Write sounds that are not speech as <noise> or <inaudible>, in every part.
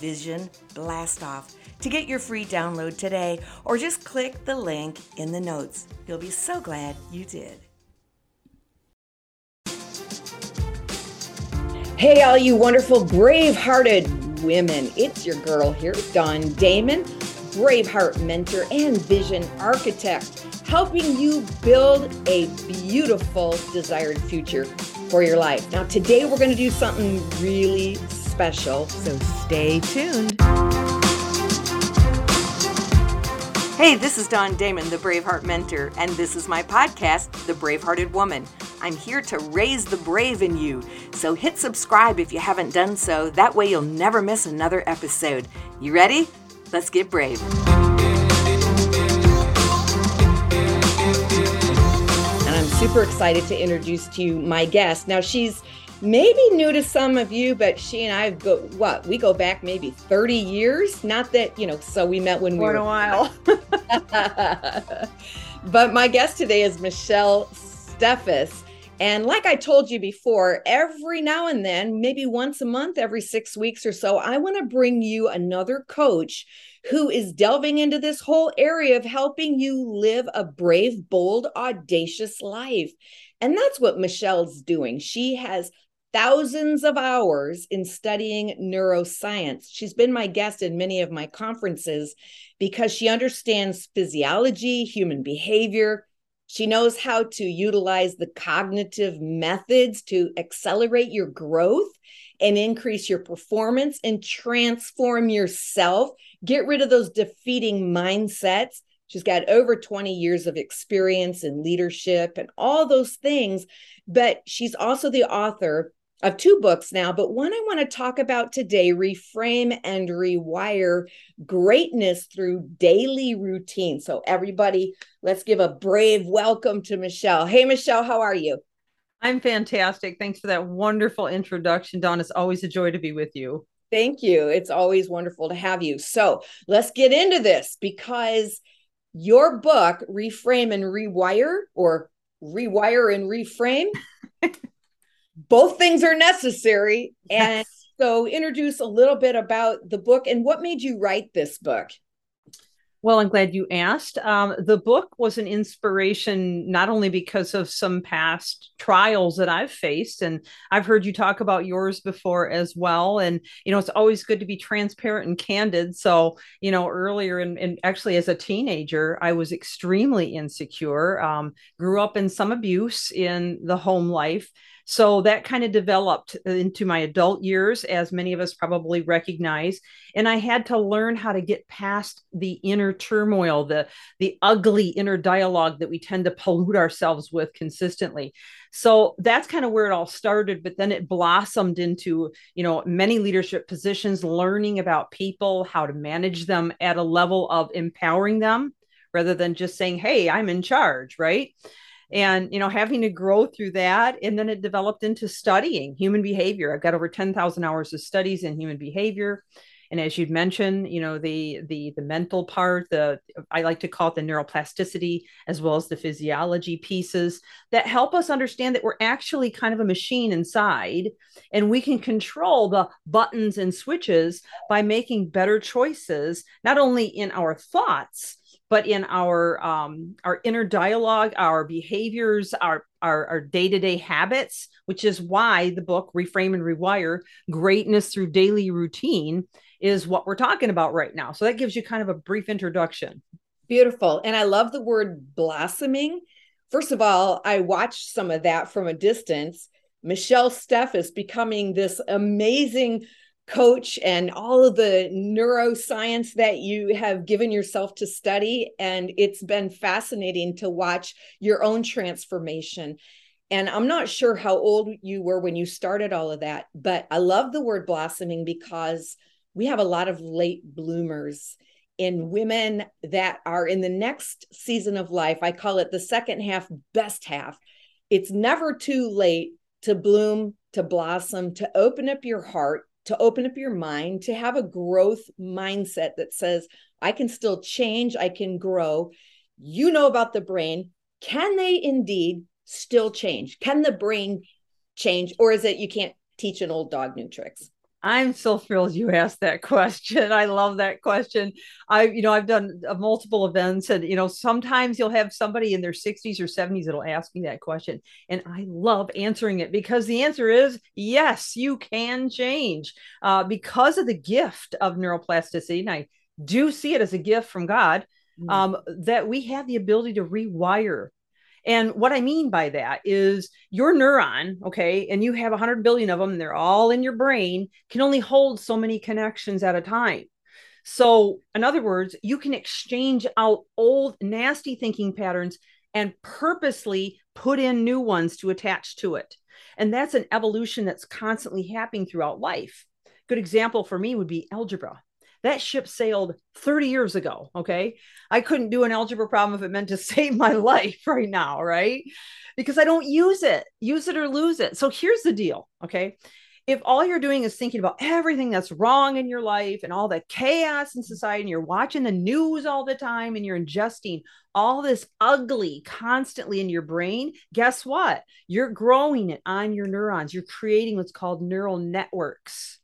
vision blast off to get your free download today, or just click the link in the notes. You'll be so glad you did. Hey, all you wonderful, brave hearted women. It's your girl here, Dawn Damon, Braveheart mentor and vision architect, helping you build a beautiful, desired future for your life. Now, today we're going to do something really special, so stay tuned. Hey, this is Dawn Damon, the Braveheart Mentor, and this is my podcast, The Bravehearted Woman. I'm here to raise the brave in you. So hit subscribe if you haven't done so. That way you'll never miss another episode. You ready? Let's get brave. And I'm super excited to introduce to you my guest. Now, she's maybe new to some of you, but she and I go what we go back maybe 30 years. Not that, you know, so we met when we were in a while. <laughs> but my guest today is Michelle Steffes. And like I told you before, every now and then, maybe once a month, every six weeks or so, I want to bring you another coach who is delving into this whole area of helping you live a brave, bold, audacious life. And that's what Michelle's doing. She has thousands of hours in studying neuroscience. She's been my guest in many of my conferences because she understands physiology, human behavior. She knows how to utilize the cognitive methods to accelerate your growth and increase your performance and transform yourself. Get rid of those defeating mindsets. She's got over 20 years of experience in leadership and all those things. But she's also the author of two books now, but one I want to talk about today reframe and rewire greatness through daily routine. So, everybody, let's give a brave welcome to Michelle. Hey, Michelle, how are you? I'm fantastic. Thanks for that wonderful introduction, Dawn. It's always a joy to be with you. Thank you. It's always wonderful to have you. So, let's get into this because your book, Reframe and Rewire, or Rewire and Reframe. <laughs> both things are necessary. And so, introduce a little bit about the book and what made you write this book. Well, I'm glad you asked. Um, the book was an inspiration not only because of some past trials that I've faced, and I've heard you talk about yours before as well. And, you know, it's always good to be transparent and candid. So, you know, earlier and, and actually as a teenager, I was extremely insecure, um, grew up in some abuse in the home life so that kind of developed uh, into my adult years, as many of us probably recognize. And I had to learn how to get past the inner turmoil, the, the ugly inner dialogue that we tend to pollute ourselves with consistently. So that's kind of where it all started. But then it blossomed into, you know, many leadership positions, learning about people, how to manage them at a level of empowering them rather than just saying, hey, I'm in charge, right? And you know having to grow through that and then it developed into studying human behavior. I've got over 10,000 hours of studies in human behavior. And as you'd mentioned you know the the the mental part the i like to call it the neuroplasticity as well as the physiology pieces that help us understand that we're actually kind of a machine inside and we can control the buttons and switches by making better choices not only in our thoughts but in our um, our inner dialogue, our behaviors, our our, our day-to-day habits, which is why the book Reframe and Rewire Greatness Through Daily Routine is what we're talking about right now. So that gives you kind of a brief introduction. Beautiful. And I love the word blossoming. First of all, I watched some of that from a distance Michelle Steffes becoming this amazing coach and all of the neuroscience that you have given yourself to study. And it's been fascinating to watch your own transformation. And I'm not sure how old you were when you started all of that, but I love the word blossoming because we have a lot of late bloomers in women that are in the next season of life. I call it the second half, best half. It's never too late to bloom, to blossom, to open up your heart, to open up your mind, to have a growth mindset that says, I can still change, I can grow. You know about the brain. Can they indeed still change? Can the brain change, or is it you can't teach an old dog new tricks? I'm so thrilled you asked that question. <laughs> I love that question. I, you know, I've done uh, multiple events, and you know, sometimes you'll have somebody in their 60s or 70s that'll ask me that question, and I love answering it because the answer is yes, you can change uh, because of the gift of neuroplasticity. And I do see it as a gift from God mm. um, that we have the ability to rewire and what I mean by that is your neuron, okay, and you have 100 billion of them, they're all in your brain, can only hold so many connections at a time. So, in other words, you can exchange out old, nasty thinking patterns and purposely put in new ones to attach to it. And that's an evolution that's constantly happening throughout life. Good example for me would be algebra. That ship sailed 30 years ago. Okay. I couldn't do an algebra problem if it meant to <laughs> save my life right now. Right. Because I don't use it, use it or lose it. So here's the deal. Okay. If all you're doing is thinking about everything that's wrong in your life and all the chaos in society, and you're watching the news all the time and you're ingesting all this ugly constantly in your brain, guess what? You're growing it on your neurons. You're creating what's called neural networks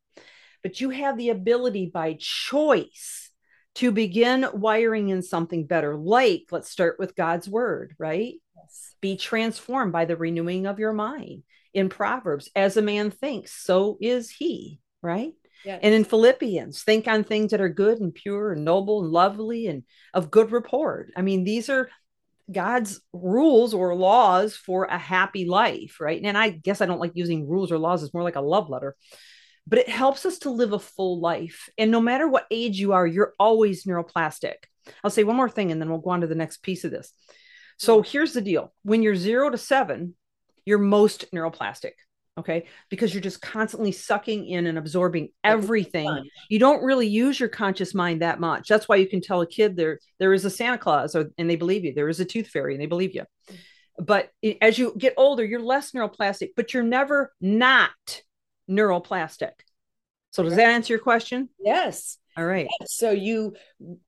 but you have the ability by choice to begin wiring in something better. Like, let's start with God's word, right? Yes. Be transformed by the renewing of your mind. In Proverbs, as a man thinks, so is he, right? Yes. And in Philippians, think on things that are good and pure and noble and lovely and of good report. I mean, these are God's rules or laws for a happy life, right? And I guess I don't like using rules or laws, it's more like a love letter but it helps us to live a full life. And no matter what age you are, you're always neuroplastic. I'll say one more thing and then we'll go on to the next piece of this. So mm-hmm. here's the deal when you're zero to seven, you're most neuroplastic. Okay. Because you're just constantly sucking in and absorbing everything. You don't really use your conscious mind that much. That's why you can tell a kid there, there is a Santa Claus or, and they believe you. There is a tooth fairy and they believe you. Mm. But as you get older, you're less neuroplastic, but you're never not neuroplastic. So does that answer your question? Yes. All right. So you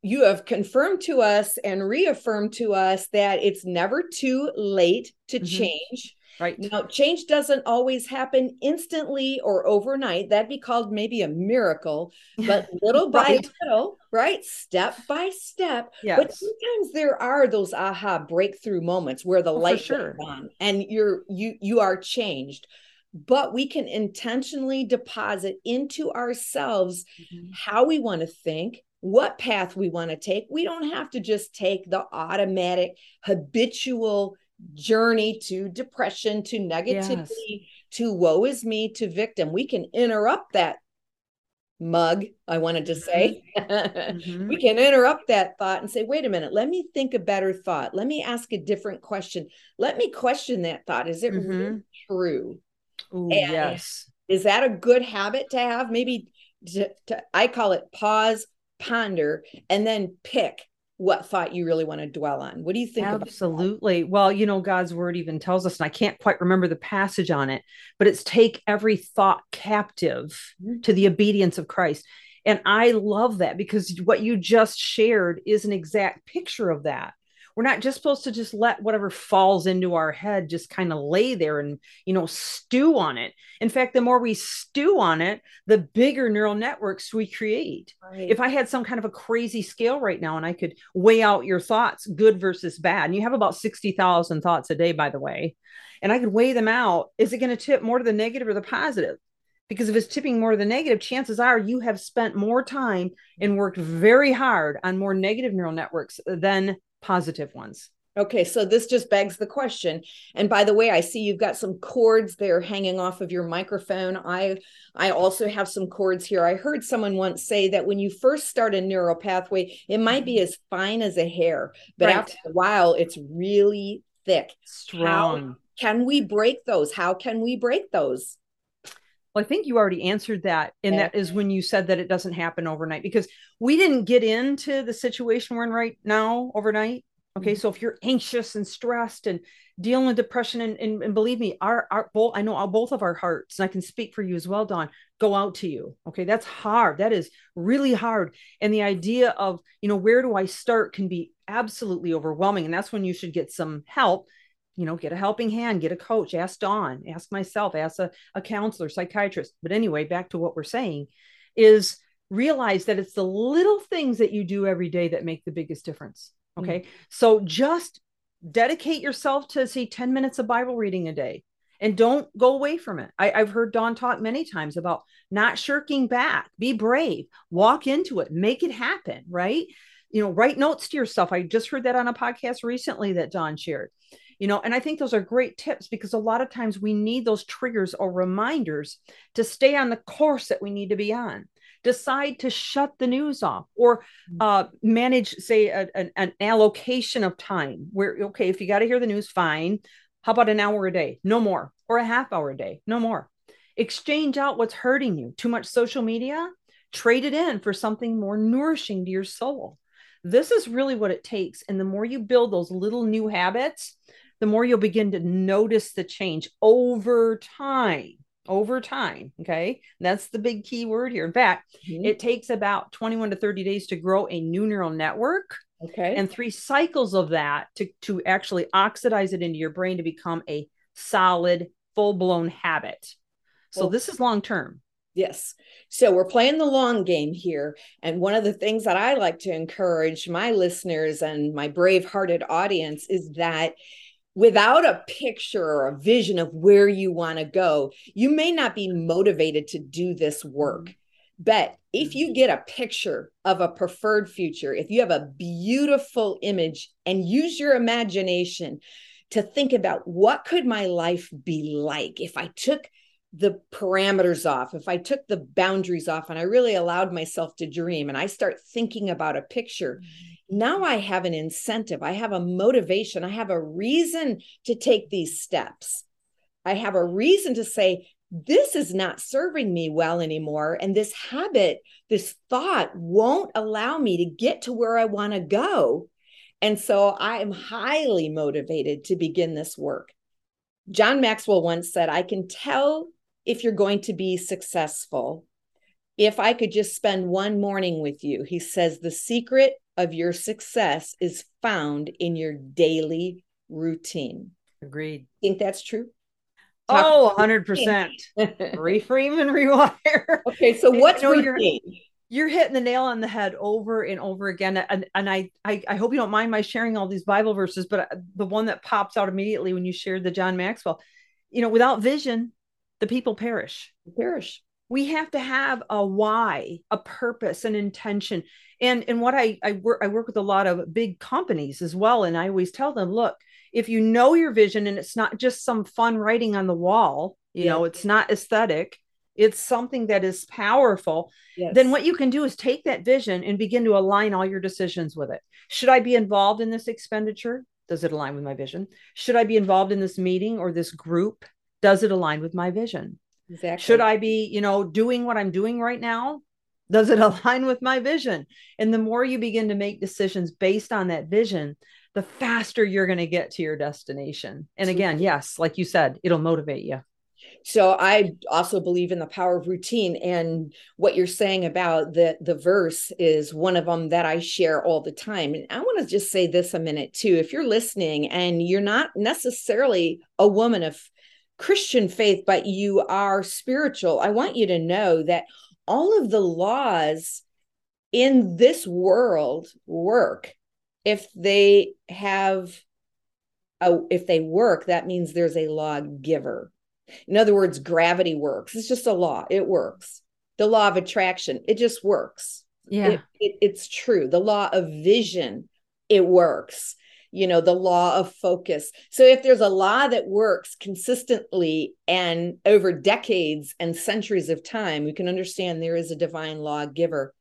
you have confirmed to us and reaffirmed to us that it's never too late to mm-hmm. change. Right. Now, change doesn't always happen instantly or overnight. That'd be called maybe a miracle, but <laughs> little right. by little, right? Step by step. Yes. But sometimes there are those aha breakthrough moments where the oh, light sure. on and you're you you are changed but we can intentionally deposit into ourselves mm-hmm. how we want to think, what path we want to take. We don't have to just take the automatic, habitual journey to depression, to negativity, yes. to woe is me, to victim. We can interrupt that mug, I wanted to say. <laughs> Mm-hmm. we can interrupt that thought and say, wait a minute, let me think a better thought. Let me ask a different question. Let me question that thought. Is it mm-hmm. really true? Ooh, yes. Is that a good habit to have? Maybe to, to, I call it pause, ponder, and then pick what thought you really want to dwell on. What do you think? Absolutely. Well, you know, God's word even tells us, and I can't quite remember the passage on it, but it's take every thought captive mm-hmm. to the obedience of Christ. And I love that because what you just shared is an exact picture of that we're not just supposed to just let whatever falls into our head just kind of lay there and you know stew on it. In fact the more we stew on it the bigger neural networks we create. Right. if i had some kind of a crazy scale right now and i could weigh out your thoughts good versus bad and you have about 60,000 thoughts a day by the way and i could weigh them out is it going to tip more to the negative or the positive? Because if it's tipping more to the negative chances are you have spent more time and worked very hard on more negative neural networks than positive ones. Okay, so this just begs the question. And by the way, I see you've got some cords there hanging off of your microphone. I I also have some cords here. I heard someone once say that when you first start a neural pathway, it might be as fine as a hair, but right. after a while it's really thick. Strong. How can we break those? How can we break those? Well, I think you already answered that. And yeah. that is when you said that it doesn't happen overnight because we didn't get into the situation we're in right now overnight. Okay. Mm-hmm. So if you're anxious and stressed and dealing with depression, and, and, and believe me, our, our both, I know our, both of our hearts, and I can speak for you as well, Dawn, go out to you. Okay. That's hard. That is really hard. And the idea of, you know, where do I start can be absolutely overwhelming. And that's when you should get some help you know, get a helping hand, get a coach, ask Dawn, ask myself, ask a, a counselor, psychiatrist. But anyway, back to what we're saying is realize that it's the little things that you do every day that make the biggest difference. Okay. Mm-hmm. So just dedicate yourself to say 10 minutes of Bible reading a day and don't go away from it. I, have heard Dawn talk many times about not shirking back, be brave, walk into it, make it happen, right? You know, write notes to yourself. I just heard that on a podcast recently that Dawn shared you know and i think those are great tips because a lot of times we need those triggers or reminders to stay on the course that we need to be on decide to shut the news off or mm. uh, manage say a, an, an allocation of time where okay if you got to hear the news fine. How about an hour a day? No more. Or a half hour a day? No more. Exchange out what's hurting you. Too much social media? Trade it in for something more nourishing to your soul. This is really what it takes and the more you build those little new habits the more you'll begin to notice the change over time. Over time. Okay. That's the big key word here. In fact, mm-hmm. it takes about 21 to 30 days to grow a new neural network. Okay. And three cycles of that to, to actually oxidize it into your brain to become a solid, full blown habit. So well, this is long term. Yes. So we're playing the long game here. And one of the things that I like to encourage my listeners and my brave hearted audience is that without a picture or a vision of where you want to go, you may not be motivated to do this work. But if you get a picture of a preferred future, if you have a beautiful image and use your imagination to think about what could my life be like if I took the parameters off, if I took the boundaries off and I really allowed myself to dream and I start thinking about a picture, mm-hmm now I have an incentive, I have a motivation, I have a reason to take these steps. I have a reason to say, this is not serving me well anymore. And this habit, this thought won't allow me to get to where I want to go. And so I am highly motivated to begin this work. John Maxwell once said, I can tell if you're going to be successful if I could just spend one morning with you. He says, the secret of your success is found in your daily routine. Agreed. Think that's true? Talk oh, 100%. <laughs> Reframe and rewire. Okay, so <laughs> what's you know, routine? You're, you're hitting the nail on the head over and over again. And, and I, I, I hope you don't mind my sharing all these Bible verses, but uh, the one that pops out immediately when you shared the John Maxwell, you know, without vision, the people perish. Perish we have to have a why a purpose an intention. And and what i i work i work with a lot of big companies as well and i always tell them look if you know your vision and it's not just some fun writing on the wall you yeah. know it's not aesthetic it's something that is powerful yes. then what you can do is take that vision and begin to align all your decisions with it. Should i be involved in this expenditure? Does it align with my vision? Should i be involved in this meeting or this group? Does it align with my vision Exactly. Should I be, you know, doing what I'm doing right now? Does it <laughs> align with my vision? And the more you begin to make decisions based on that vision, the faster you're going to get to your destination. And again, yes, like you said, it'll motivate you. So I also believe in the power of routine and what you're saying about the the verse is one of them that I share all the time. And I want to just say this a minute too. If you're listening and you're not necessarily a woman of Christian faith, but you are spiritual, I want you to know that all of the laws in this world work. If they have a, if they work, that means there's a law giver. In other words, gravity works. It's just a law. It works. The law of attraction, it just works. Yeah. It, it, it's true. The law of vision, it works. You know, the law of focus. So if there's a law that works consistently and over decades and centuries of time, we can understand there is a divine law giver.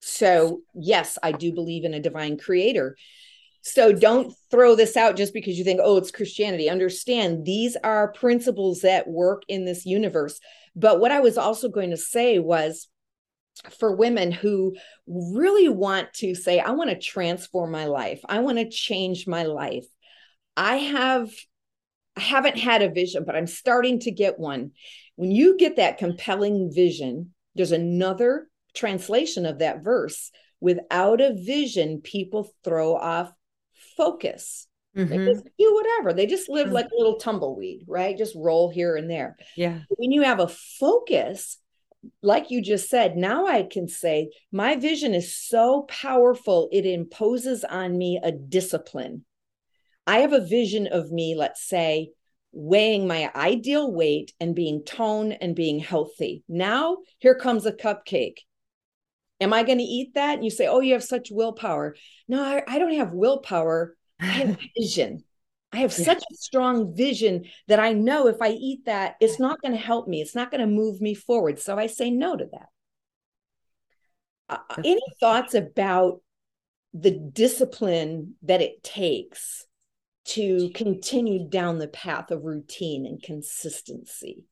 So, yes, I do believe in a divine creator. So don't throw this out just because you think, oh, it's Christianity. Understand these are principles that work in this universe. But what I was also going to say was for women who really want to say, I want to transform my life, I want to change my life. I have I haven't had a vision, but I'm starting to get one. When you get that compelling vision, there's another translation of that verse. Without a vision, people throw off focus. Mm-hmm. They just do whatever. They just live mm-hmm. like a little tumbleweed, right? Just roll here and there. Yeah. When you have a focus, like you just said, now I can say my vision is so powerful, it imposes on me a discipline. I have a vision of me, let's say, weighing my ideal weight and being toned and being healthy. Now, here comes a cupcake. Am I going to eat that? And you say, Oh, you have such willpower. No, I, I don't have willpower. I have <laughs> vision. I have yeah. such a strong vision that I know if I eat that, it's not going to help me. It's not going to move me forward. So I say no to that. Uh, any thoughts about the discipline that it takes to continue down the path of routine and consistency?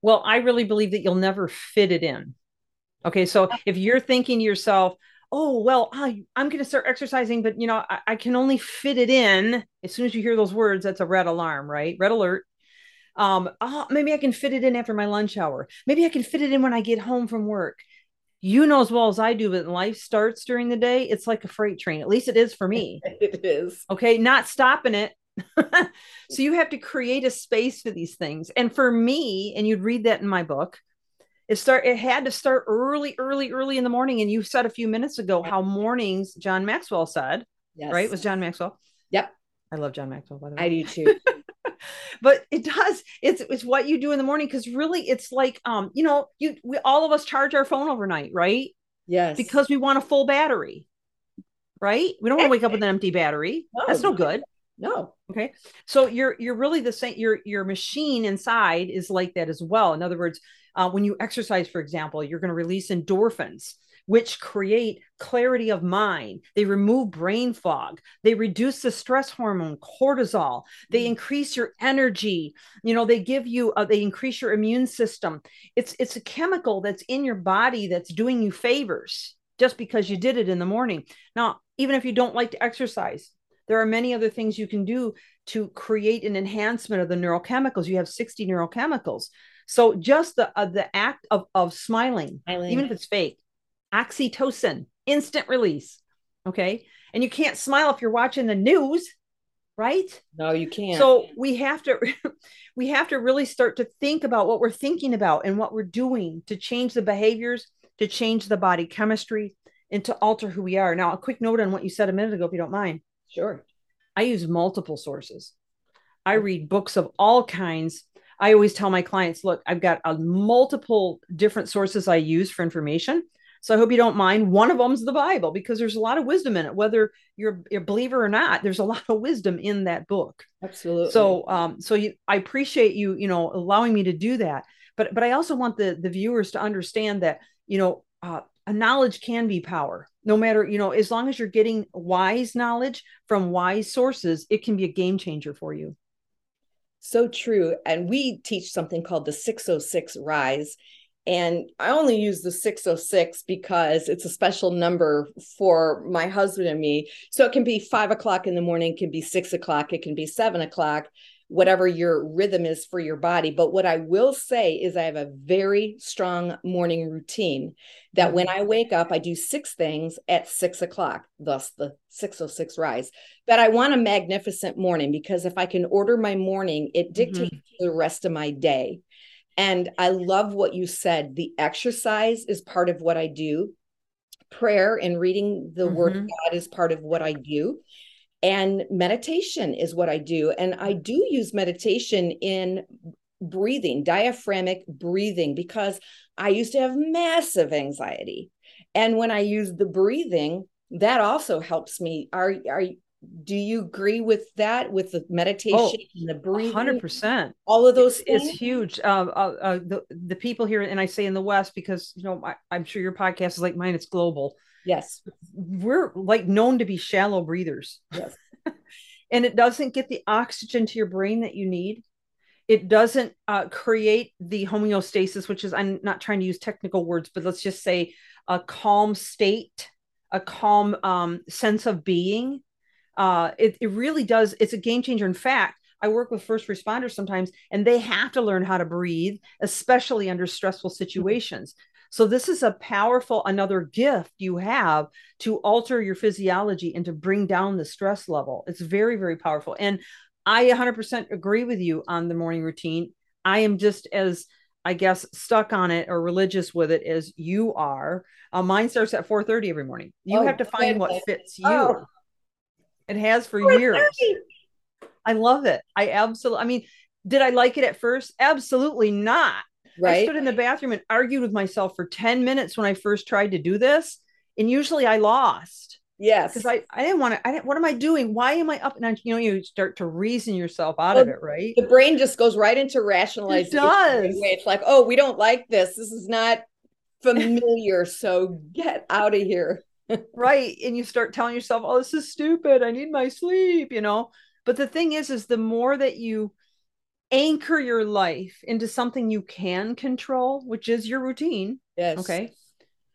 Well, I really believe that you'll never fit it in. Okay. So if you're thinking to yourself, oh well I, i'm going to start exercising but you know I, I, can only fit it in. As soon as you hear those words that's a red alarm right? Red alert. Um oh, maybe i can fit it in after my lunch hour. Maybe i can fit it in when i get home from work. You know as well as i do but life starts during the day it's like a freight train. At least it is for me. <laughs> It is. Okay not stopping it. <laughs> So you have to create a space for these things. And for me and you'd read that in my book it start it had to start early early early in the morning and you said a few minutes ago how mornings john maxwell said yes. right? It was john maxwell? Yep. I love john maxwell by the way. i do <laughs> too. But it does it's it's what you do in the morning because really it's like um you know you we all of us charge our phone overnight right? Yes. Because we want a full battery right? We don't want to wake up with an empty battery. No, that's no. good. No okay so you're you're really the same your your machine inside is like that as well in other words uh, when you exercise, for example, you're going to release endorphins, which create clarity of mind. They remove brain fog. They reduce the stress hormone cortisol. They mm. increase your energy. You know, they give you, uh, they increase your immune system. It's it's a chemical that's in your body that's doing you favors just because you did it in the morning. Now, even if you don't like to exercise, there are many other things you can do to create an enhancement of the neurochemicals. You have 60 neurochemicals. So just the uh, the act of of smiling, smiling, even if it's fake, oxytocin, instant release. Okay, and you can't smile if you're watching the news, right? No, you can't. So we have to <laughs> we have to really start to think about what we're thinking about and what we're doing to change the behaviors, to change the body chemistry, and to alter who we are. Now, a quick note on what you said a minute ago, if you don't mind. Sure. I use multiple sources. I read books of all kinds I always tell my clients, look, I've got a multiple different sources I use for information. So I hope you don't mind. One of them is the Bible because there's a lot of wisdom in it, whether you're, you're a believer or not. There's a lot of wisdom in that book. Absolutely. So, um, so you, I appreciate you, you know, allowing me to do that. But, but I also want the the viewers to understand that, you know, uh, a knowledge can be power. No matter, you know, as long as you're getting wise knowledge from wise sources, it can be a game changer for you. So true. And we teach something called the 606 Rise. And I only use the 606 because it's a special number for my husband and me. So it can be five o'clock in the morning, it can be six o'clock, it can be seven o'clock whatever your rhythm is for your body. But what I will say is, I have a very strong morning routine that when I wake up, I do six things at six o'clock, thus the 606 rise. But I want a magnificent morning because if I can order my morning, it mm-hmm. dictates mm-hmm. the rest of my day. And I love what you said. The exercise is part of what I do. Prayer and reading the mm-hmm. word of God is part of what I do and meditation is what I do. And I do use meditation in breathing, diaphragmic breathing, because I used to have massive anxiety. And when I use the breathing, that also helps me. Are, are do you agree with that with the meditation oh, and the breathing 100% all of those it's, it's huge uh, uh, uh, the, the people here and i say in the west because you know I, i'm sure your podcast is like mine it's global yes. We're like known to be shallow breathers. Yes. <laughs> And it doesn't get the oxygen to your brain that you need. It doesn't uh, create the homeostasis which is i'm not trying to use technical words but let's just say a calm state a calm um, sense of being. Uh, it, it really does it's a game changer. In fact i work with first responders sometimes and they have to learn how to breathe especially under stressful situations so this is a powerful another gift you have to alter your physiology and to bring down the stress level it's very very powerful and i 100% agree with you on the morning routine i am just as I guess stuck on it or religious with it as you are. Uh, mine starts at 4:30 every morning. You oh, have to find what fits you. Oh. It has for years. I love it. I absolutely. I mean, did I like it at first? Absolutely not. Right. I stood in the bathroom and argued with myself for 10 minutes when I first tried to do this, and usually I lost. Yes. Because I, I didn't want to, I didn't, what am I doing? Why am I up? And I, you know, you start to reason yourself out well, of it, right? The brain just goes right into rationalization. It does. It's like, oh, we don't like this. This is not familiar. <laughs> so get out of here. <laughs> right. And you start telling yourself, oh, this is stupid. I need my sleep, you know? But the thing is, is the more that you anchor your life into something you can control, which is your routine. Yes. Okay.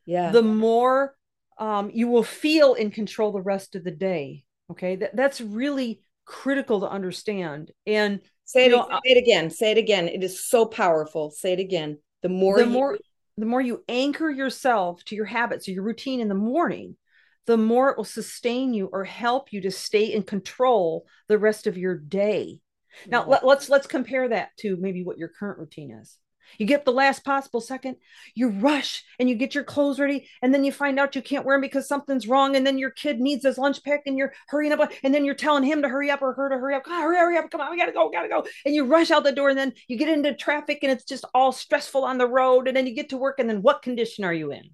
Yeah. The more um, you will feel in control the rest of the day. Okay, that, that's really critical to understand. And say it, know, say it again. Say it again. It is so powerful. Say it again. The more the you- more the more you anchor yourself to your habits or your routine in the morning, the more it will sustain you or help you to stay in control the rest of your day. Now mm-hmm. let, let's let's compare that to maybe what your current routine is. You get the last possible second, you rush and you get your clothes ready, and then you find out you can't wear them because something's wrong, and then your kid needs his lunch pack, and you're hurrying up, and then you're telling him to hurry up or her to hurry up. God, hurry, hurry up, come on, we gotta go, gotta go. And you rush out the door, and then you get into traffic, and it's just all stressful on the road, and then you get to work, and then what condition are you in?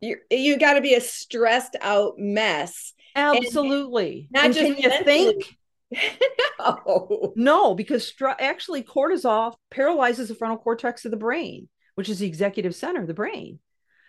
You you got to be a stressed out mess. Absolutely. And not and just can you mentally. think no. <laughs> No, because actually cortisol paralyzes the frontal cortex of the brain, which is the executive center of the brain.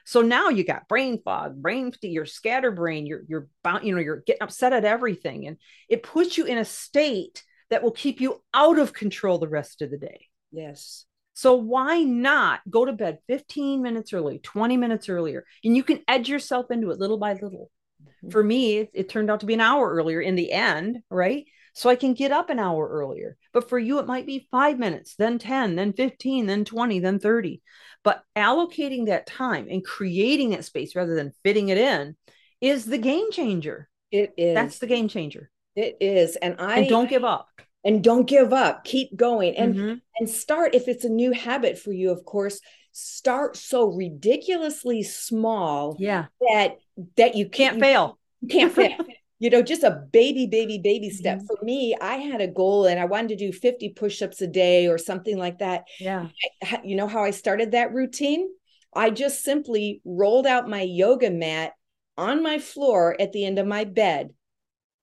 So now you got brain fog, brain you're scatterbrain, you're you're bound, you know, you're getting upset at everything. And it puts you in a state that will keep you out of control the rest of the day. Yes. So why not go to bed 15 minutes early, 20 minutes earlier, and you can edge yourself into it little by little. Mm-hmm. For me, it, it, turned out to be an hour earlier in the end, right? So I can get up an hour earlier. But for you, it might be five minutes, then 10, then 15, then 20, then 30. But allocating that time and creating that space rather than fitting it in is the game changer. It is. That's the game changer. It is. And I and don't give up. And don't give up. Keep going. And mm-hmm. and start if it's a new habit for you, of course, start so ridiculously small yeah that that you can't you, fail. You can't <laughs> fail you know, just a baby, baby, baby step. Mm-hmm. For me, I had a goal and I wanted to do 50 push ups a day or something like that. Yeah. I, you know how I started that routine? I just simply rolled out my yoga mat on my floor at the end of my bed.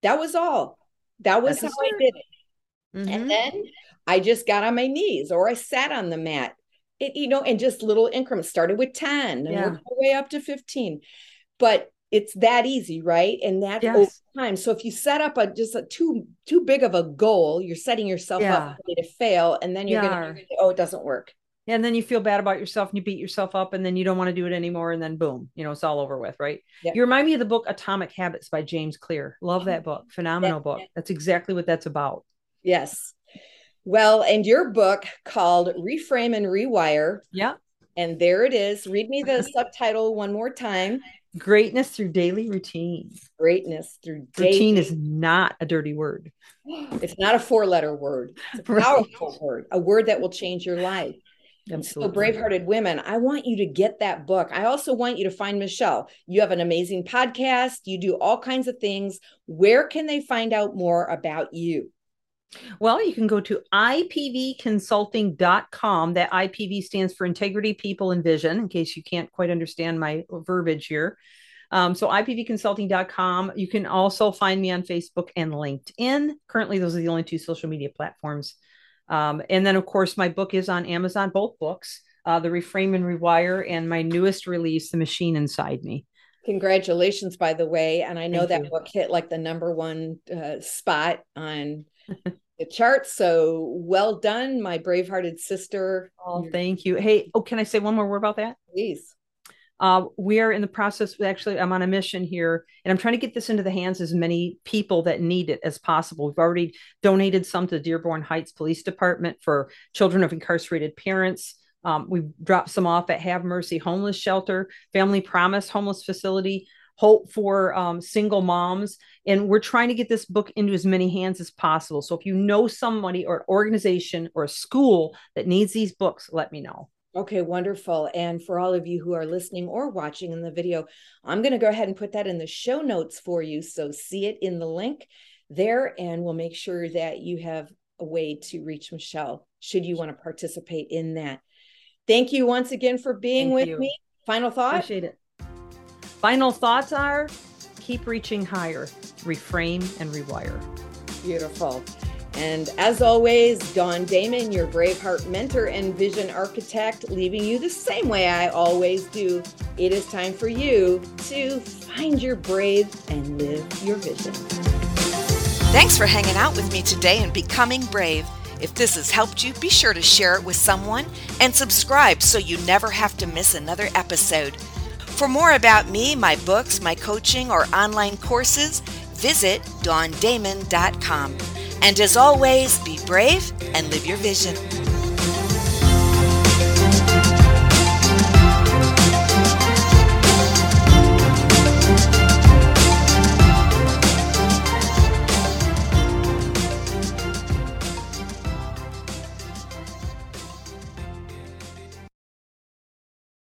That was all. That was That's how I did it. Mm-hmm. And then I just got on my knees or I sat on the mat. It, you know, and just little increments started with 10 and yeah. worked my way up to 15. But it's that easy right? And that yes. over time. So if you set up a just a too too big of a goal you're setting yourself yeah. up to fail and then you're yeah. gonna oh it doesn't work. And then you feel bad about yourself and you beat yourself up and then you don't want to do it anymore and then boom you know it's all over with right? You remind me of the book atomic habits by james clear. Love that book. <laughs> Phenomenal book. That's exactly what that's about. Yes. Well and your book called reframe and rewire. Yeah. And there it is. Read me the subtitle one more time Greatness through daily routine. Greatness through daily. Routine is not a dirty word. <gasps> It's not a four letter word. It's a <laughs> powerful word, a word that will change your life. Absolutely. So, Bravehearted Women, I want you to get that book. I also want you to find Michelle. You have an amazing podcast, you do all kinds of things. Where can they find out more about you? Well, you can go to ipvconsulting.com. That IPV stands for Integrity, People, and Vision, in case you can't quite understand my verbiage here. Um, so ipvconsulting.com. You can also find me on Facebook and LinkedIn. Currently, those are the only two social media platforms. Um, and then, of course, my book is on Amazon, both books, uh, The Reframe and Rewire, and my newest release, The Machine Inside Me. Congratulations, by the way. And I know Thank that you. book hit like the number one uh, spot on the charts. So well done, my bravehearted sister. Oh, thank you. Hey, oh, can I say one more word about that? Please. Uh, we are in the process. Actually, I'm on a mission here, and I'm trying to get this into the hands of as many people that need it as possible. We've already donated some to the Dearborn Heights Police Department for children of incarcerated parents. Um, we've dropped some off at Have Mercy Homeless Shelter, Family Promise Homeless Facility, Hope for um, Single Moms. And we're trying to get this book into as many hands as possible. So if you know somebody or an organization or a school that needs these books, let me know. Okay, wonderful. And for all of you who are listening or watching in the video, I'm going to go ahead and put that in the show notes for you. So see it in the link there, and we'll make sure that you have a way to reach Michelle should you want to participate in that. Thank you once again for being Thank with you. me. Final thought? Appreciate it. Final thoughts are keep reaching higher, reframe and rewire. Beautiful. And as always, Dawn Damon, your Braveheart mentor and vision architect, leaving you the same way I always do. It is time for you to find your brave and live your vision. Thanks for hanging out with me today and becoming brave. If this has helped you, be sure to share it with someone and subscribe so you never have to miss another episode. For more about me, my books, my coaching, or online courses, visit dawndamon.com. And as always, be brave and live your vision.